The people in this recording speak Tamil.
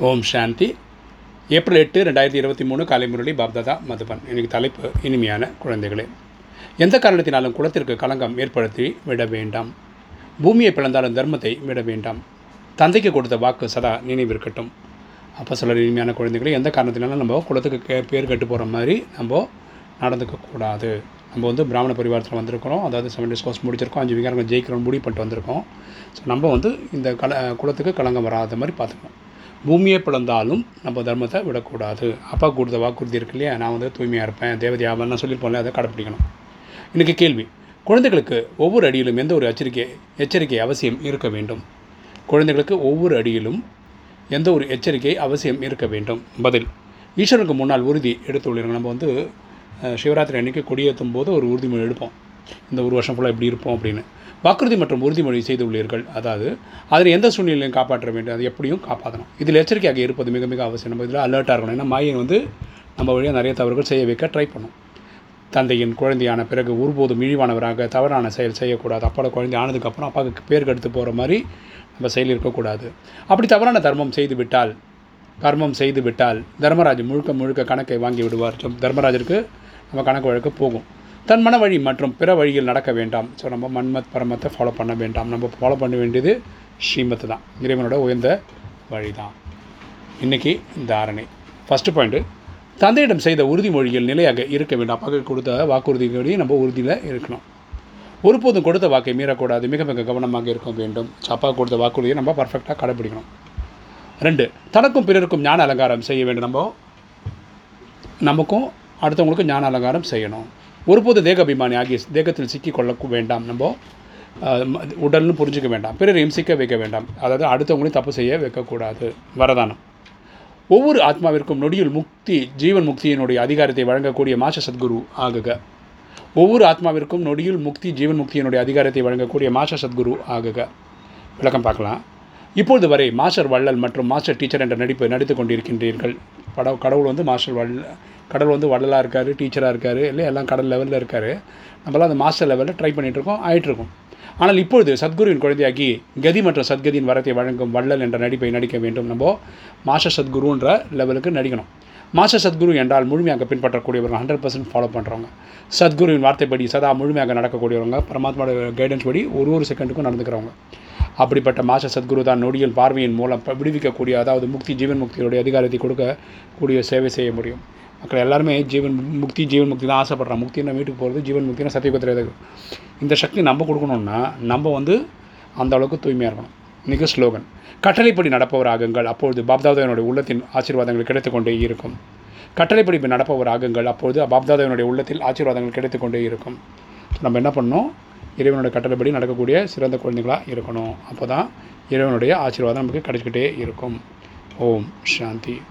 ஓம் சாந்தி. ஏப்ரல் எட்டு ரெண்டாயிரத்தி இருபத்தி மூணு காலை முரளி பாப்தாதா மதுபன். எனக்கு தலைப்பு இனிமையான குழந்தைகளே. எந்த காரணத்தினாலும் குலத்திற்கு களங்கம் ஏற்படுத்தி விட வேண்டாம். பூமியை பிளந்தாலும் தர்மத்தை விட வேண்டாம். தந்தைக்கு கொடுத்த வாக்கு சதா நினைவிருக்கட்டும். அப்போ சொல்கிற இனிமையான குழந்தைகளே எந்த காரணத்தினாலும் நம்ம குலத்துக்கு கே பேர் கட்டு போகிற மாதிரி நம்ம நடந்துக்கக்கூடாது நம்ம வந்து பிராமண பரிவாரத்தில் வந்திருக்கிறோம். அதாவது செவன் டேஸ் கோர்ஸ் முடிச்சிருக்கோம். அஞ்சு விகாரங்கள் ஜெயிக்கிறோம் முடிவு பண்ணிட்டு வந்திருக்கோம். ஸோ நம்ம வந்து இந்த கல குலத்துக்கு களங்கம் வராத மாதிரி பார்த்துக்கணும். பூமியை பிளந்தாலும் நம்ம தர்மத்தை விடக்கூடாது. அப்பா கொடுத்த வாக்குறுதி இருக்கு இல்லையா? நான் வந்து தூய்மையாக இருப்பேன் தேவதை ஆவன் சொல்லியிருப்போம்ல அதை கடைப்பிடிக்கணும். இன்றைக்கி கேள்வி குழந்தைகளுக்கு ஒவ்வொரு அடியிலும் எந்த ஒரு எச்சரிக்கை எச்சரிக்கை அவசியம் இருக்க வேண்டும்? குழந்தைகளுக்கு ஒவ்வொரு அடியிலும் எந்த ஒரு எச்சரிக்கை அவசியம் இருக்க வேண்டும்? பதில் ஈஸ்வரனுக்கு முன்னால் உறுதி எடுத்துள்ளீர்கள் நம்ம வந்து சிவராத்திரி அன்னைக்கு கொடியேற்றும் போது ஒரு உறுதிமொழி எடுப்போம். இந்த ஒரு வருஷம் ஃபுல்லாக இப்படி இருப்போம் அப்படின்னு. வாக்குறுதி மற்றும் உறுதிமொழி செய்துள்ளீர்கள். அதாவது அதில் எந்த சூழ்நிலையும் காப்பாற்ற வேண்டும் அது எப்படியும் காப்பாற்றணும். இதில் எச்சரிக்கையாக இருப்பது மிக மிக அவசியம். நம்ம இதில் அலர்ட்டாக இருக்கணும். ஏன்னா மாயை வந்து நம்ம வழியாக நிறைய தவறுகள் செய்ய வைக்க ட்ரை பண்ணும். தந்தையின் குழந்தையான பிறகு ஒருபோதும் இழிவானவராக தவறான செயல் செய்யக்கூடாது. அப்போட குழந்தை ஆனதுக்கப்புறம் அப்பாவுக்கு பேர் கெடுத்து போகிற மாதிரி நம்ம செயல் இருக்கக்கூடாது. அப்படி தவறான தர்மம் செய்து விட்டால் கர்மம் செய்து விட்டால் தர்மராஜ் முழுக்க முழுக்க கணக்கை வாங்கி விடுவார். தர்மராஜருக்கு நம்ம கணக்கு வழக்கு போகும். தன் மன வழி மற்றும் பிற வழியில் நடக்க வேண்டாம். ஸோ நம்ம மன்மத் பரமத்தை ஃபாலோ பண்ண வேண்டாம். நம்ம ஃபாலோ பண்ண வேண்டியது ஸ்ரீமத் தான். இறைவனோட உயர்ந்த வழி தான் இன்றைக்கி தாரணை ஃபஸ்ட்டு பாயிண்ட்டு தந்தையிடம் செய்த உறுதிமொழியில் நிலையாக இருக்க வேண்டாம். அப்பாவுக்கு கொடுத்த வாக்குறுதிகளையும் நம்ம உறுதியில் இருக்கணும். ஒருபோதும் கொடுத்த வாக்கை மீறக்கூடாது. மிக மிக கவனமாக இருக்க வேண்டும். சப்பா கொடுத்த வாக்குறுதியை நம்ம பர்ஃபெக்டாக கடைப்பிடிக்கணும் ரெண்டு தனக்கும் பிறருக்கும் ஞான அலங்காரம் செய்ய வேண்டும். நம்ம நமக்கும் அடுத்தவங்களுக்கும் ஞான அலங்காரம் செய்யணும். ஒருபோது தேகாபிமானி ஆகிய தேகத்தில் சிக்கிக்கொள்ள வேண்டாம். நம்ம உடல்னு புரிஞ்சுக்க வேண்டாம். பிறரையும் சிக்க வைக்க வேண்டாம். அதாவது அடுத்தவங்களையும் தப்பு செய்ய வைக்கக்கூடாது. வரதானம். ஒவ்வொரு ஆத்மாவிற்கும் நொடியில் முக்தி ஜீவன் முக்தியினுடைய அதிகாரத்தை வழங்கக்கூடிய மாச சத்குரு ஆகுக. ஒவ்வொரு ஆத்மாவிற்கும் நொடியில் முக்தி ஜீவன் முக்தியினுடைய அதிகாரத்தை வழங்கக்கூடிய மாச சத்குரு ஆகுக. விளக்கம் பார்க்கலாம். இப்பொழுது வரை மாஸ்டர் வள்ளல் மற்றும் மாஸ்டர் டீச்சர் என்ற நடிப்பு நடித்து கொண்டிருக்கின்றீர்கள். பட கடவுள் வந்து மாஸ்டர் வள்ள கடவுள் வந்து வள்ளலாக இருக்கார் டீச்சராக இருக்கார் இல்லை எல்லாம் கடல் லெவலில் இருக்கார். நம்மளாம் அந்த மாஸ்டர் லெவலில் ட்ரை பண்ணிகிட்ருக்கோம் ஆகிட்டுருக்கோம் ஆனால் இப்பொழுது சத்குருவின் குழந்தையாகி கதி மற்றும் சத்கதியின் வரத்தை வழங்கும் வள்ளல் என்ற நடிப்பை நடிக்க வேண்டும். நம்ம மாஸ்டர் சத்குருன்ற லெவலுக்கு நடிக்கணும். மாஸ்டர் சத்குரு என்றால் முழுமையாக பின்பற்றக்கூடியவங்க ஹண்ட்ரட் பர்சன்ட் ஃபாலோ பண்ணுறவங்க சத்குருவின் வார்த்தைப்படி சதா முழுமையாக நடக்கக்கூடியவங்க. பரமாத்மாவோட கைடன்ஸ் படி ஒரு ஒரு செகண்டுக்கும் நடந்துக்கிறவங்க. அப்படிப்பட்ட மாச சத்குரு தான் நொடியில் பார்வையின் மூலம் விடுவிக்கக்கூடிய அதாவது முக்தி ஜீவன் முக்தியுடைய அதிகாரத்தை கொடுக்கக்கூடிய சேவை செய்ய முடியும். மக்கள் எல்லாருமே ஜீவன் முக்தி ஜீவன் முக்தி தான் ஆசைப்படுறாங்க. முக்தினா வீட்டுக்கு போகிறது ஜீவன் முக்தினா சத்தியகுத்திர இந்த சக்தி நம்ம கொடுக்கணும்னா நம்ம வந்து அந்த அளவுக்கு தூய்மையாக இருக்கணும். மிக ஸ்லோகன். கட்டளைப்படி நடப்பவர் ஆகுங்கள் அப்பொழுது பாப்தாதேவனுடைய உள்ளத்தின் ஆசீர்வாதங்கள் கிடைத்துக்கொண்டே இருக்கும். கட்டளைப்படி நடப்பவர் ஆகுங்கள் அப்பொழுது பாப்தாதேவனுடைய உள்ளத்தில் ஆசீர்வாதங்கள் கிடைத்துக்கொண்டே இருக்கும். நம்ம என்ன பண்ணணும்? இறைவனுடைய கட்டளைப்படி நடக்கக்கூடிய சிறந்த குழந்தைகளாக இருக்கணும். அப்போ தான் இறைவனுடைய ஆசீர்வாதம் நமக்கு கிடைச்சிக்கிட்டே இருக்கும். ஓம் சாந்தி.